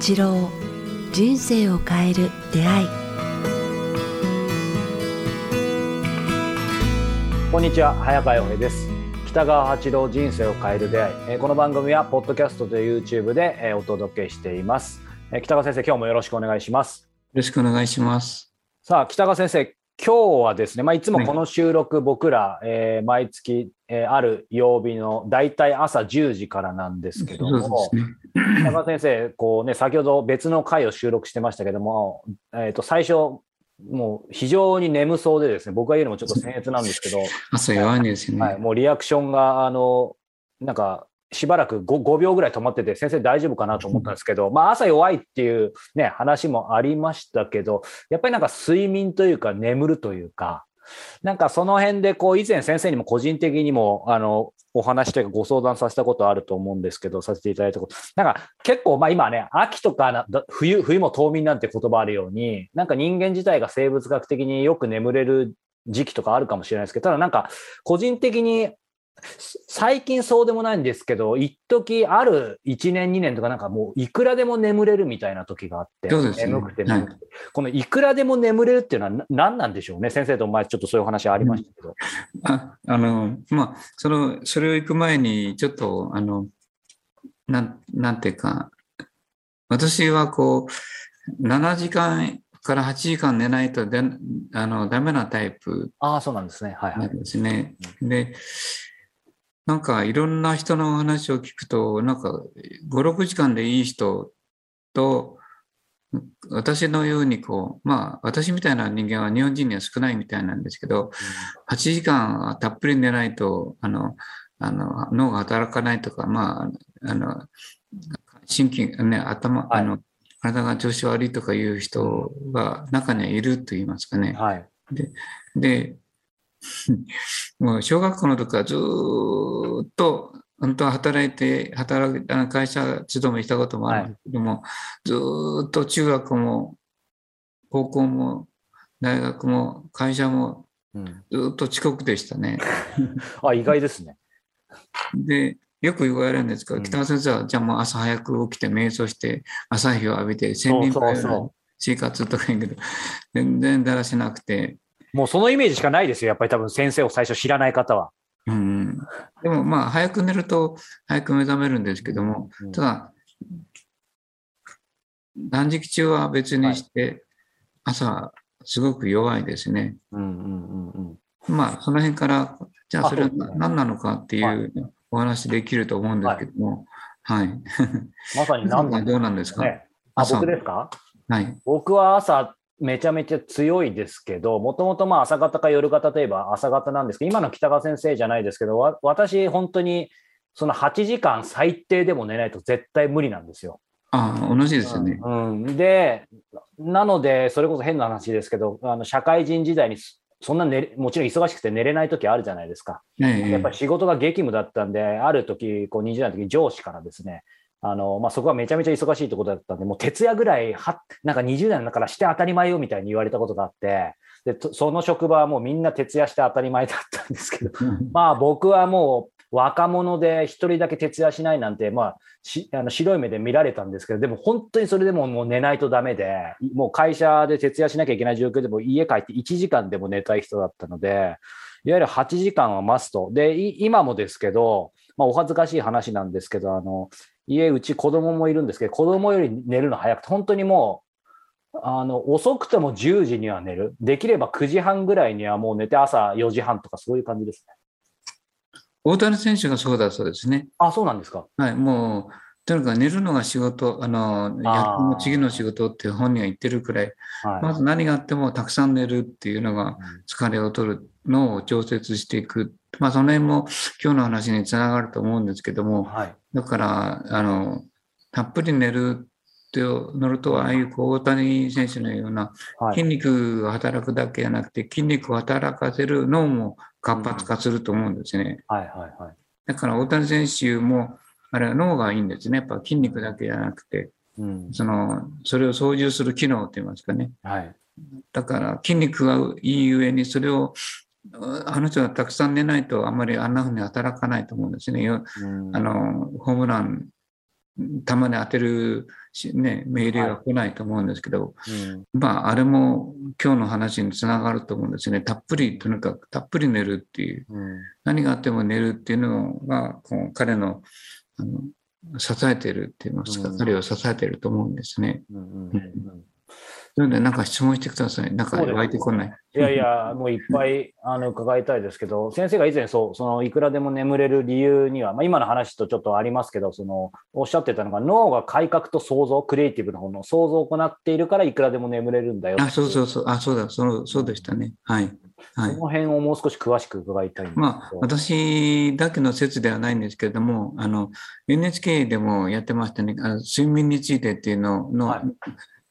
八郎人生を変える出会い。こんにちは早川洋平です。北川八郎人生を変える出会い。えーこの番組はポッドキャストと YouTube でえーお届けしています。えー北川先生今日もよろしくお願いします。よろしくお願いします。さあ北川先生今日はですね、まあ、いつもこの収録、僕ら、えー毎月、えーある曜日の大体朝10時からなんですけども、ね。先生、こうね、先ほど別の回を収録してましたけども、えー、と最初、もう非常に眠そうでですね、僕が言うのもちょっと僭越なんですけど、朝弱いんですよね。はい、もうリアクションが、あの、なんか、しばらく 5, 5秒ぐらい止まってて、先生大丈夫かなと思ったんですけど、まあ朝弱いっていうね、話もありましたけど、やっぱりなんか睡眠というか眠るというか、なんかその辺でこう以前先生にも個人的にもあのお話というかご相談させたことあると思うんですけど、させていただいたこと。なんか結構まあ今ね、秋とか冬、冬も冬眠なんて言葉あるように、なんか人間自体が生物学的によく眠れる時期とかあるかもしれないですけど、ただなんか個人的に最近そうでもないんですけど、一時ある1年、2年とかなんかもういくらでも眠れるみたいな時があって、眠くて眠くて、このいくらでも眠れるっていうのはな何なんでしょうね？先生と前ちょっとそういうお話ありましたけど。ああの、まあ、その、それを行く前に、ちょっと、あの、なん、なんていうか、私はこう、7時間から8時間寝ないとであのダメなタイプああ、そうなんですね。はいはないん。ですね。で、なんかいろんな人の話を聞くと、なんか5、6時間でいい人と、私のようにこう、まあ私みたいな人間は日本人には少ないみたいなんですけど、8時間たっぷり寝ないと、あの、あの脳が働かないとか、まあ、あの、心筋、ね、頭、はいあの、体が調子悪いとかいう人が中にはいると言いますかね。はい。で、もう小学校の時からずーっと、本当は働いて、働く、あの会社勤めしたこともあるんですけども、ずーっと中学も、高校も、大学も、会社も、うん、ずーっと遅刻でしたね。あ、意外ですね。で、よく言われるんですけど、うん北川先生は、じゃあもう朝早く起きて、瞑想して、朝日を浴びて、千人そうそうそう生活とか言うけど、全然だらしなくて、もうそのイメージしかないですよ。やっぱり多分先生を最初知らない方は。うんうん、でもまあ早く寝ると早く目覚めるんですけども、うんただ断食中は別にして朝すごく弱いですね。まあその辺からじゃあそれは何なのかっていはうお話できると思うんですけども、はい。まさに何なん どうなんですか、ね。あ、朝僕ですか？はい。僕は朝めちゃめちゃ強いですけど、もともとまあ朝方か夜方といえば朝方なんですけど、今の北川先生じゃないですけど、わ私本当にその8時間最低でも寝ないと絶対無理なんですよ。あ同じですよね。うん、で、なので、それこそ変な話ですけど、あの社会人時代にそそんな寝れもちろん忙しくて寝れない時あるじゃないですか。ええやっぱり仕事が激務だったんで、ある時こう20代の時上司からですね、あのまあ、そこはめちゃめちゃ忙しいところだったんで、もう徹夜ぐらいは、なんか20代だからして当たり前よみたいに言われたことがあって、でとその職場はもうみんな徹夜して当たり前だったんですけど、まあ僕はもう若者で一人だけ徹夜しないなんて、まあ、しあの白い目で見られたんですけど、でも本当にそれでももう寝ないとダメで、もう会社で徹夜しなきゃいけない状況でも家帰って1時間でも寝たい人だったので、いわゆる8時間はマスト。で、い今もですけど、まあ、お恥ずかしい話なんですけど、あの、家、うち子供もいるんですけど、子供より寝るの早くて、本当にもう、あの、遅くても10時には寝る。できれば9時半ぐらいにはもう寝て朝4時半とかそういう感じですね。大谷選手がそうだそうですね。あ、そうなんですか。はい、もう、とにかく寝るのが仕事、あの、野球の次の仕事って本人は言ってるくらい、はい。まず何があってもたくさん寝るっていうのが疲れを取るのを調節していく。まあその辺も今日の話につながると思うんですけども、はい。だから、あの、たっぷり寝るって乗ると、ああいうこう大谷選手のようなはい。筋肉が働くだけじゃなくて、筋肉を働かせる脳も活発化すると思うんですね。はい。はい。はい。だから大谷選手も、あれは脳がいいんですね。やっぱ筋肉だけじゃなくて、うん。その、それを操縦する機能といいますかね。はい。だから筋肉がいいゆえに、それを、あの人はたくさん寝ないとあんまりあんな風に働かないと思うんですね。ようんあの、ホームラン玉に当てるし、ね、命令が来ないと思うんですけど、うんまあ、あれも今日の話につながると思うんですね。たっぷり、とにかくたっぷり寝るっていう、うん何があっても寝るっていうのが、こう彼のあの支えてるって言いますか、うん彼を支えてると思うんですね。うんうんうんなので、なんか質問してください。なんか湧いてこない。いやいや、もういっぱいあの伺いたいですけど、先生が以前そう、そのいくらでも眠れる理由には、まあ、今の話とちょっとありますけど、そのおっしゃってたのが、脳が改革と創造、クリエイティブの方の創造を行っているから、いくらでも眠れるんだよあ、そうそうそう。あ、そうだ。そのそうでしたね。はい。はいそ。の辺をもう少し詳しく伺いたい。まあ、私だけの説ではないんですけれども、あの、NHK でもやってましたね、あの睡眠についてっていうのの、はい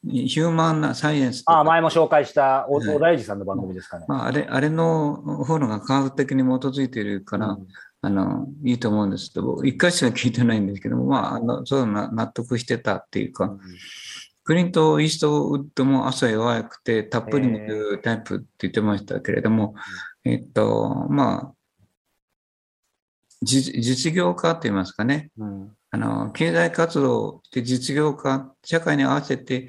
ヒューマンなサイエンスとか。あ前も紹介したおはい。小田裕二さんの番組ですかね。まあ、あれ、あれの方のが科学的に基づいているから、うん。あの、いいと思うんですけど、一回しか聞いてないんですけども、まあ、あの、そうな納得してたっていうか、クリント・イーストウッドも朝弱くて、たっぷり寝るタイプって言ってましたけれども、えっと、まあ、実実業家って言いますかね、うんあの、経済活動をして実業家、社会に合わせて、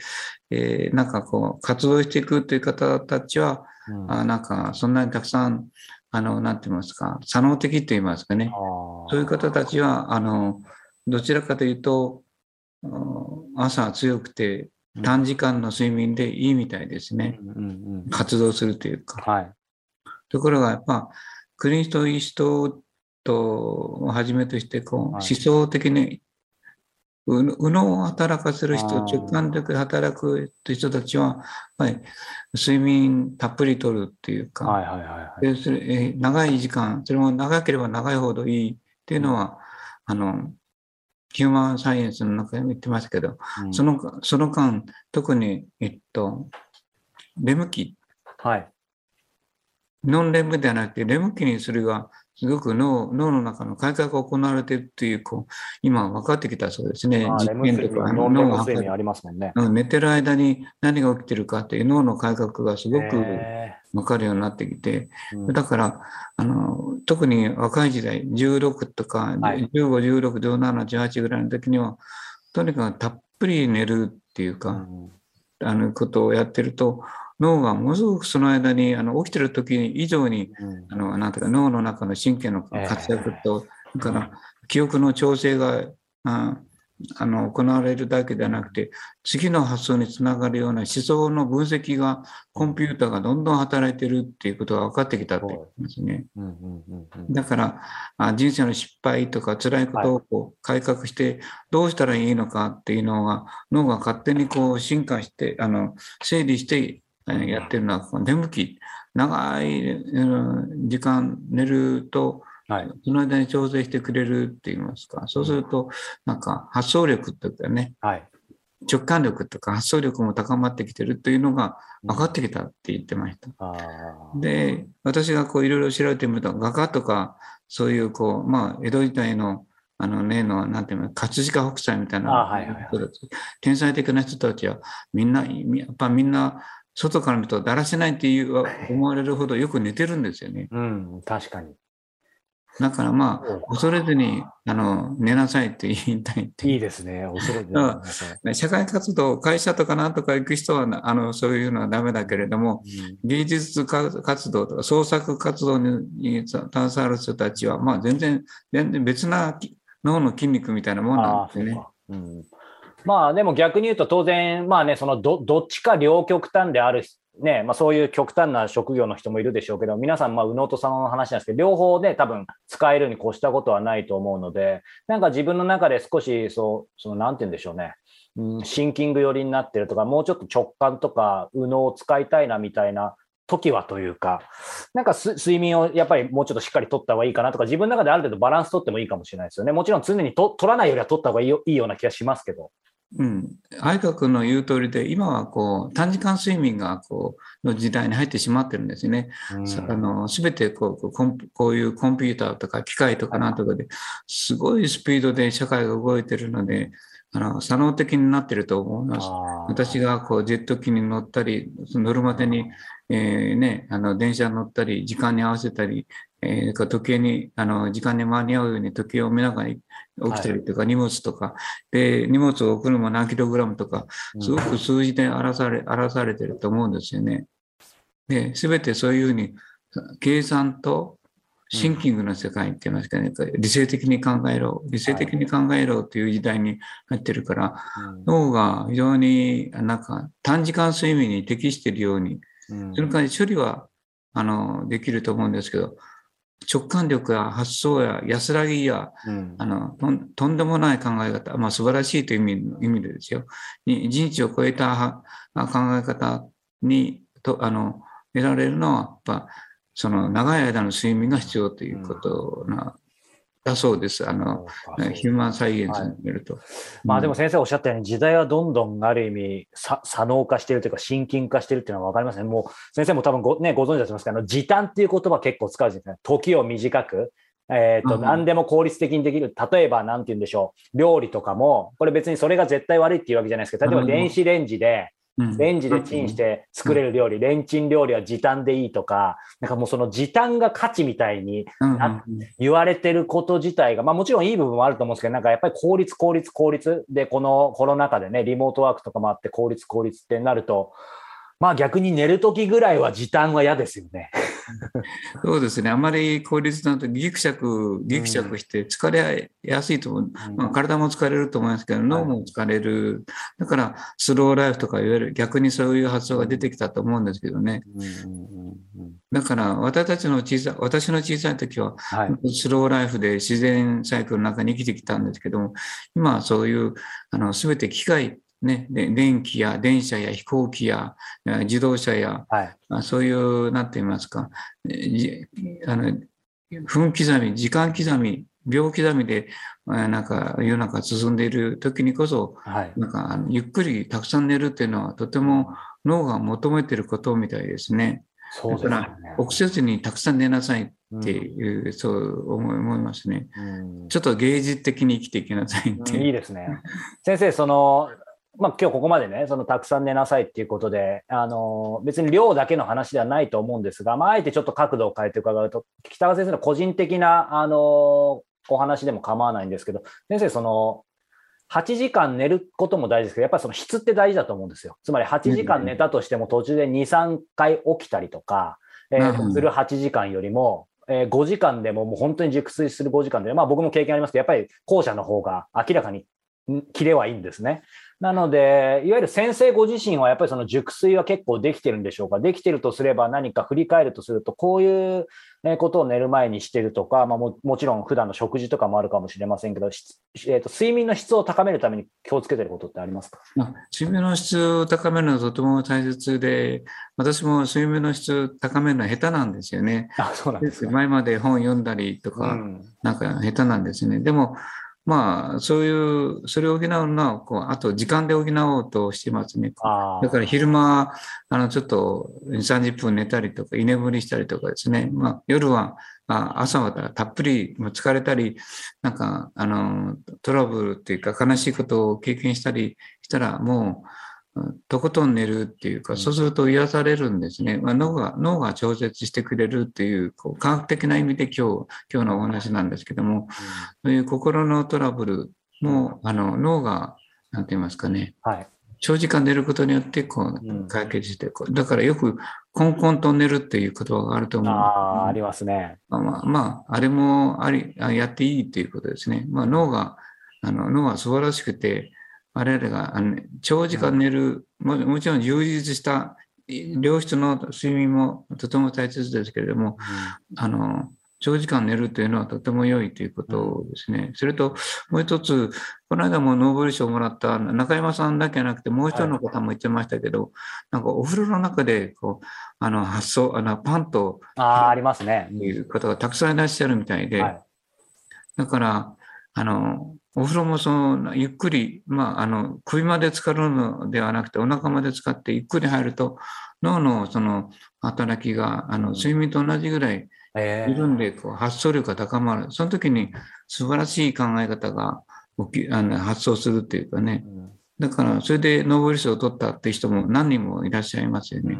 えーなんかこう、活動していくという方たちは、うんあなんか、そんなにたくさん、あの、なんて言いますか、左脳的と言いますかね。そういう方たちは、あの、どちらかというと、うん朝強くて短時間の睡眠でいいみたいですね。活動するというか。はい。ところが、やっぱ、クリント・イーストウッドをはじめとして、こう、はい。思想的に、う右脳を働かせる人、直感的に働く人たちは、はい、睡眠たっぷりとるっていうか、はいはいはいはい。でそれえー長い時間、それも長ければ長いほどいいっていうのは、あの、ヒューマンサイエンスの中でも言ってますけど、うん。そのその間、特に、えっと、レム期、はい。ノンレムではなくて、レム期にそれがすごく脳脳の中の改革が行われているという、こう、今分かってきたそうですね。まあ、レム睡眠、ノンレム睡眠ありますもんね。うん寝てる間に何が起きてるかっていう脳の改革がすごくへ分かるようになってきて、ーうん。だから、あの、特に若い時代、16とか、はい。15、16、17、18ぐらいの時には、とにかくたっぷり寝るっていうか、うん。あの、ことをやってると、脳がものすごくその間に、あの、起きてる時以上に、うん。あの、なんていうか、脳の中の神経の活躍と、だから、記憶の調整が、ああの、行われるだけではなくて、次の発想につながるような思想の分析が、コンピューターがどんどん働いてるっていうことが分かってきたって言い。ますね。うんうんうんうん。だから、あ人生の失敗とか辛いことをこう改革して、どうしたらいいのかっていうのが、脳が勝手にこう進化して、あの、整理してえーやってるのは、この眠気。長いうん時間寝ると、はい。その間に調整してくれるって言いますか。そうすると、なんか発想力というかね、はい。直感力とか発想力も高まってきてるというのが分かってきたって言ってました。で、私がこういろいろ調べてみると、画家とか、そういうこう、まあ、江戸時代の、あの例の、なんていうの、葛飾北斎みたいなあはいはいはい人たち天才的な人たちは、みんな、みやっぱみんな、外から見るとだらしないっていう思われるほどよく寝てるんですよね。うん、確かに。だからまあ、恐れずに、あの、寝なさいって言いたいっていういいですね。恐れてあ 社会活動、会社とかなんとか行く人はな、あの、そういうのはダメだけれども、芸術活動とか創作活動にに携わる人たちは、まあ全然、全然別なき脳の筋肉みたいなもんなんですよね。うん。まあでも逆に言うと当然、まあね、そのどどっちか両極端である、ね、まあそういう極端な職業の人もいるでしょうけど、皆さん、まあ、右脳と左脳の話なんですけど、両方ね、多分使えるに越したことはないと思うので、なんか自分の中で少し、そう、その、なんて言うんでしょうね。うん、シンキング寄りになってるとか、もうちょっと直感とか、右脳を使いたいなみたいな時はというか、なんか睡眠をやっぱりもうちょっとしっかり取った方がいいかなとか、自分の中である程度バランス取ってもいいかもしれないですよね。もちろん常にと取らないよりは取った方がいいよいいような気がしますけど。うん。愛花君の言う通りで、今はこう、短時間睡眠がこう、の時代に入ってしまってるんですよね。あの、すべてこうこうコンこういうコンピューターとか機械とかなんとかで、すごいスピードで社会が動いてるので、あの、左脳的になってると思います。私がこうジェット機に乗ったり、乗るまでに、えーね、あの電車に乗ったり、時間に合わせたり、えー、時計に、あの、時間に間に合うように時計を見ながら起きたりとか、荷物とか、で、荷物を送るのも何キログラムとか、すごく数字で表され、表されてると思うんですよね。で、すべてそういうふうに、計算とシンキングの世界って言いますかね、理性的に考えろ、理性的に考えろという時代に入ってるから、脳が非常になんか短時間睡眠に適しているように、その代わり処理はあのできると思うんですけど、直感力や発想や安らぎや、うん、あのとんでもない考え方、まあ、素晴らしいという意味意味でですよ、に人知を超えた考え方にとあの得られるのは、やっぱその長い間の睡眠が必要ということな、だそうです。あの、ヒューマンサイエンスによると。はい、まあでも先生おっしゃったように時代はどんどんある意味左脳化しているというか心筋化しているっていうのは分かりますね。もう先生も多分ご,、ね、ご存知だと思いますけど、時短っていう言葉結構使うじゃないですか。時を短く。えっ、ー、と、何でも効率的にできる。例えば、なんて言うんでしょう。料理とかも、これ別にそれが絶対悪いっていうわけじゃないですけど、例えば電子レンジで、レンジでチンして作れる料理、レンチン料理は時短でいいとか、なんかもうその時短が価値みたいに言われてること自体が、まあもちろんいい部分もあると思うんですけど、なんかやっぱり効率、効率、効率で、このコロナ禍でね、リモートワークとかもあって効率、効率ってなると、まあ逆に寝るときぐらいは時短は嫌ですよね。そうですね。あまり効率だとギクシャク、ギクシャクして疲れやすいと思う。うん、まあ、体も疲れると思いますけど、脳も疲れる。だから、スローライフとかいわゆる逆にそういう発想が出てきたと思うんですけどね。だから、私たちの小さい、私の小さい時は、スローライフで自然サイクルの中に生きてきたんですけども、今はそういう、あの、すべて機械ね、で電気や電車や飛行機や自動車や、はい、そういう、なんて言いますか、あの分刻み、時間刻み、秒刻みで、なんか世の中進んでいる時にこそ、はい、なんかゆっくりたくさん寝るっていうのはとても脳が求めていることみたいですね。そうですね。だから、臆せずにたくさん寝なさいっていう、うん、そう思いますね、うん、ちょっと芸術的に生きていきなさいっていいですね。先生、その、まあ、今日ここまでね、そのたくさん寝なさいっていうことで、あの別に量だけの話ではないと思うんですが、まあ、あえてちょっと角度を変えて伺うと、北川先生の個人的な、あのお話でも構わないんですけど、先生、その、8時間寝ることも大事ですけど、やっぱりその質って大事だと思うんですよ。つまり8時間寝たとしても途中で2、3回起きたりとか、えー、する8時間よりも、えー、5時間でももう本当に熟睡する5時間で、まあ僕も経験ありますけど、やっぱり後者の方が明らかにキレはいいんですね。なので、いわゆる先生ご自身はやっぱりその熟睡は結構できてるんでしょうか？できてるとすれば何か振り返るとすると、こういうことを寝る前にしてるとか、まあ、ももちろん普段の食事とかもあるかもしれませんけど、えーと、睡眠の質を高めるために気をつけてることってありますか？睡眠の質を高めるのはとても大切で、私も睡眠の質を高めるのは下手なんですよね。あそうなんです前まで本読んだりとか、うん、なんか下手なんですね。でもまあ、そういう、それを補うのは、こう、あと時間で補おうとしてますね。だから昼間、あの、ちょっと2、30分寝たりとか、居眠りしたりとかですね。まあ、夜は、あ朝はたっぷり疲れたり、なんか、あの、トラブルっていうか悲しいことを経験したりしたら、もう、とことん寝るっていうか、そうすると癒されるんですね。まあ、脳が、脳が調節してくれるっていう、こう科学的な意味で今日、今日のお話なんですけども、そういう心のトラブルも、あの、脳が、なんて言いますかね、はい、長時間寝ることによって、こう、解決してこう、だからよく、コンコンと寝るっていう言葉があると思う。ああ、ありますね。まあ、まあ、あれもあり、やっていいっていうことですね。まあ、脳が、あの、脳は素晴らしくて、我々があの長時間寝る、ももちろん充実した良質の睡眠もとても大切ですけれども、あの長時間寝るというのはとても良いということですね。それと、もう一つ、この間もノーベル賞をもらった中山さんだけじゃなくて、もう一人の方も言ってましたけど、はい、なんかお風呂の中でこうあの発想、あのパンとあありますね。いう方がたくさんいらっしゃるみたいで、はい、だから、あのお風呂もそのゆっくり、まあ、あの首まで浸かるのではなくてお腹まで使ってゆっくり入ると脳のその働きがあの睡眠と同じぐらい緩んでこう発想力が高まる。その時に素晴らしい考え方が起きあの発想するっていうかね、だからそれでノーベル賞を取ったっていう人も何人もいらっしゃいますよね。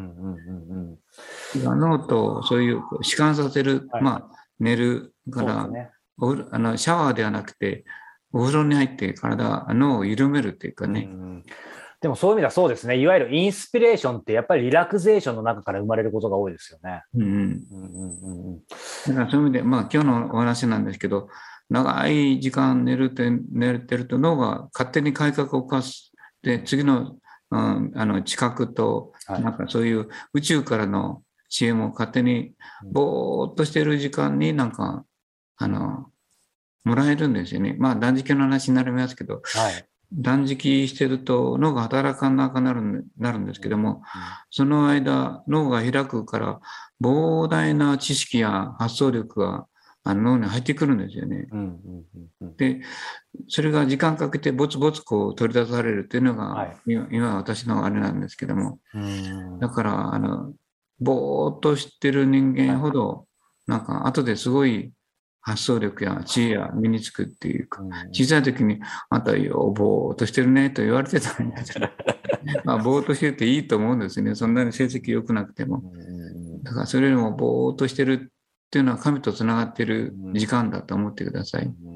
脳とそういう弛緩させる、はい、まあ寝るから、ね。あのシャワーではなくて、お風呂に入って体、脳を緩めるっていうかね、うんでもそういう意味ではそうですね。いわゆるインスピレーションってやっぱりリラクゼーションの中から生まれることが多いですよね。うんうん、うんうんうんうんだからそういう意味で、まあ今日のお話なんですけど、長い時間寝るって寝てると脳が勝手に改革を起こす。で、次の,、うん、あの知覚と、はいなんかそういう宇宙からの知恵も勝手にぼーっとしてる時間になんか、あの、もらえるんですよね。まあ断食の話になりますけど、はい。断食してると脳が働かなくなるんなるんですけども、その間脳が開くから膨大な知識や発想力があの脳に入ってくるんですよね。で、それが時間かけてぼつぼつこう取り出されるっていうのが、はい今今私のあれなんですけども、うんだから、あの、ぼーっとしてる人間ほど、なんか後ですごい発想力や知恵が身につくっていうか、小さい時に、あんたよ、ぼーっとしてるねと言われてたんですよ。まあ、ぼーっとしてていいと思うんですね。そんなに成績良くなくても。だから、それよりもぼーっとしてるっていうのは神とつながってる時間だと思ってください。うん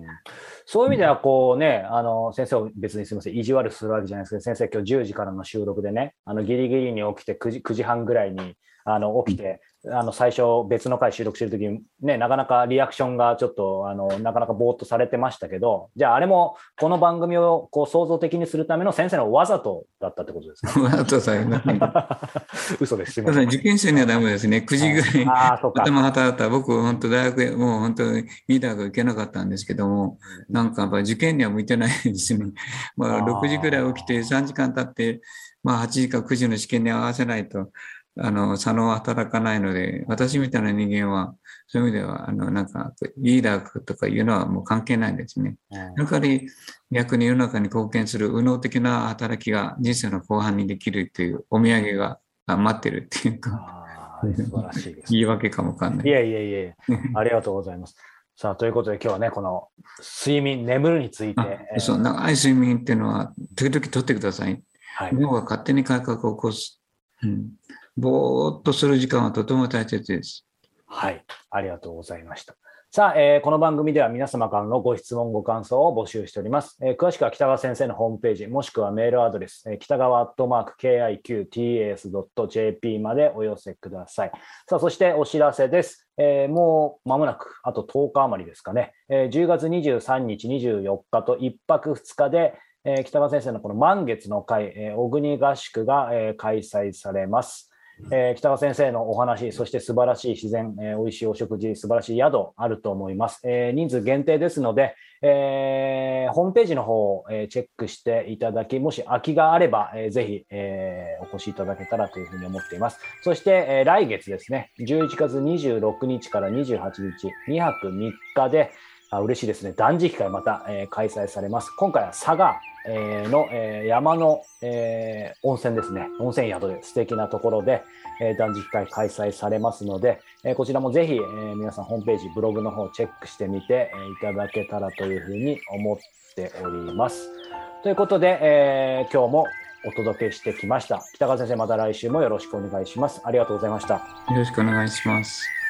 そういう意味では、こうね、あの、先生を別にすみません、意地悪するわけじゃないですけど、先生今日10時からの収録でね、あの、ギリギリに起きて9時、9時半ぐらいに、あの、起きて、あの、最初別の回収録してるときに、ね、なかなかリアクションがちょっと、あの、なかなかぼーっとされてましたけど、じゃああれも、この番組をこう創造的にするための先生のわざとだったってことですか？わざとさえね。嘘です。すみません。ただ受験生にはダメですね。9時ぐらい。頭働いたら、僕、本当大学へ、もう本当にいい大学行けなかったんですけども、なんかやっぱり受験には向いてないですね。まあ、あー6時ぐらい起きて3時間経って、まあ、8時か9時の試験に合わせないと、あの、左脳は働かないので、私みたいな人間は、そういう意味では、あの、なんか、いい大学とかいうのはもう関係ないですね。うんやっぱり逆に世の中に貢献する右脳的な働きが人生の後半にできるというお土産があ待ってるっていうか、素晴らしいです。言い訳かもわかんないい。やいやいやいや、ありがとうございます。さあ、ということで今日はね、この睡眠、眠るについて、そう長い睡眠っていうのは時々取ってください。はい、脳が勝手に改革を起こす。うん、ぼーっとする時間はとても大切です。はい、ありがとうございました。さあ、えーこの番組では皆様からのご質問、ご感想を募集しております。えー詳しくは北川先生のホームページ、もしくはメールアドレス、えー北川アットマーク KIQTAS.jp までお寄せください。さあ、そしてお知らせです。えーもう間もなく、あと10日余りですかね。えー10月23日、24日と1泊2日で、えー北川先生のこの満月の会、えー小国合宿が、えー開催されます。えー北川先生のお話、そして素晴らしい自然、えー、美味しいお食事、素晴らしい宿あると思います。えー人数限定ですので、えーホームページの方を、えチェックしていただき、もし空きがあれば、えーぜひ、えお越しいただけたらというふうに思っています。そして、え来月ですね、11月26日から28日、2泊3日で、あ嬉しいですね、断食会また、えー開催されます。今回は佐賀、えーの、えー山の、え温泉ですね、温泉宿で素敵なところで、えー断食会開催されますので、えこちらもぜひ、え皆さんホームページ、ブログの方チェックしてみて、えいただけたらというふうに思っております。ということで、え今日もお届けしてきました。北川先生、また来週もよろしくお願いします。ありがとうございました。よろしくお願いします。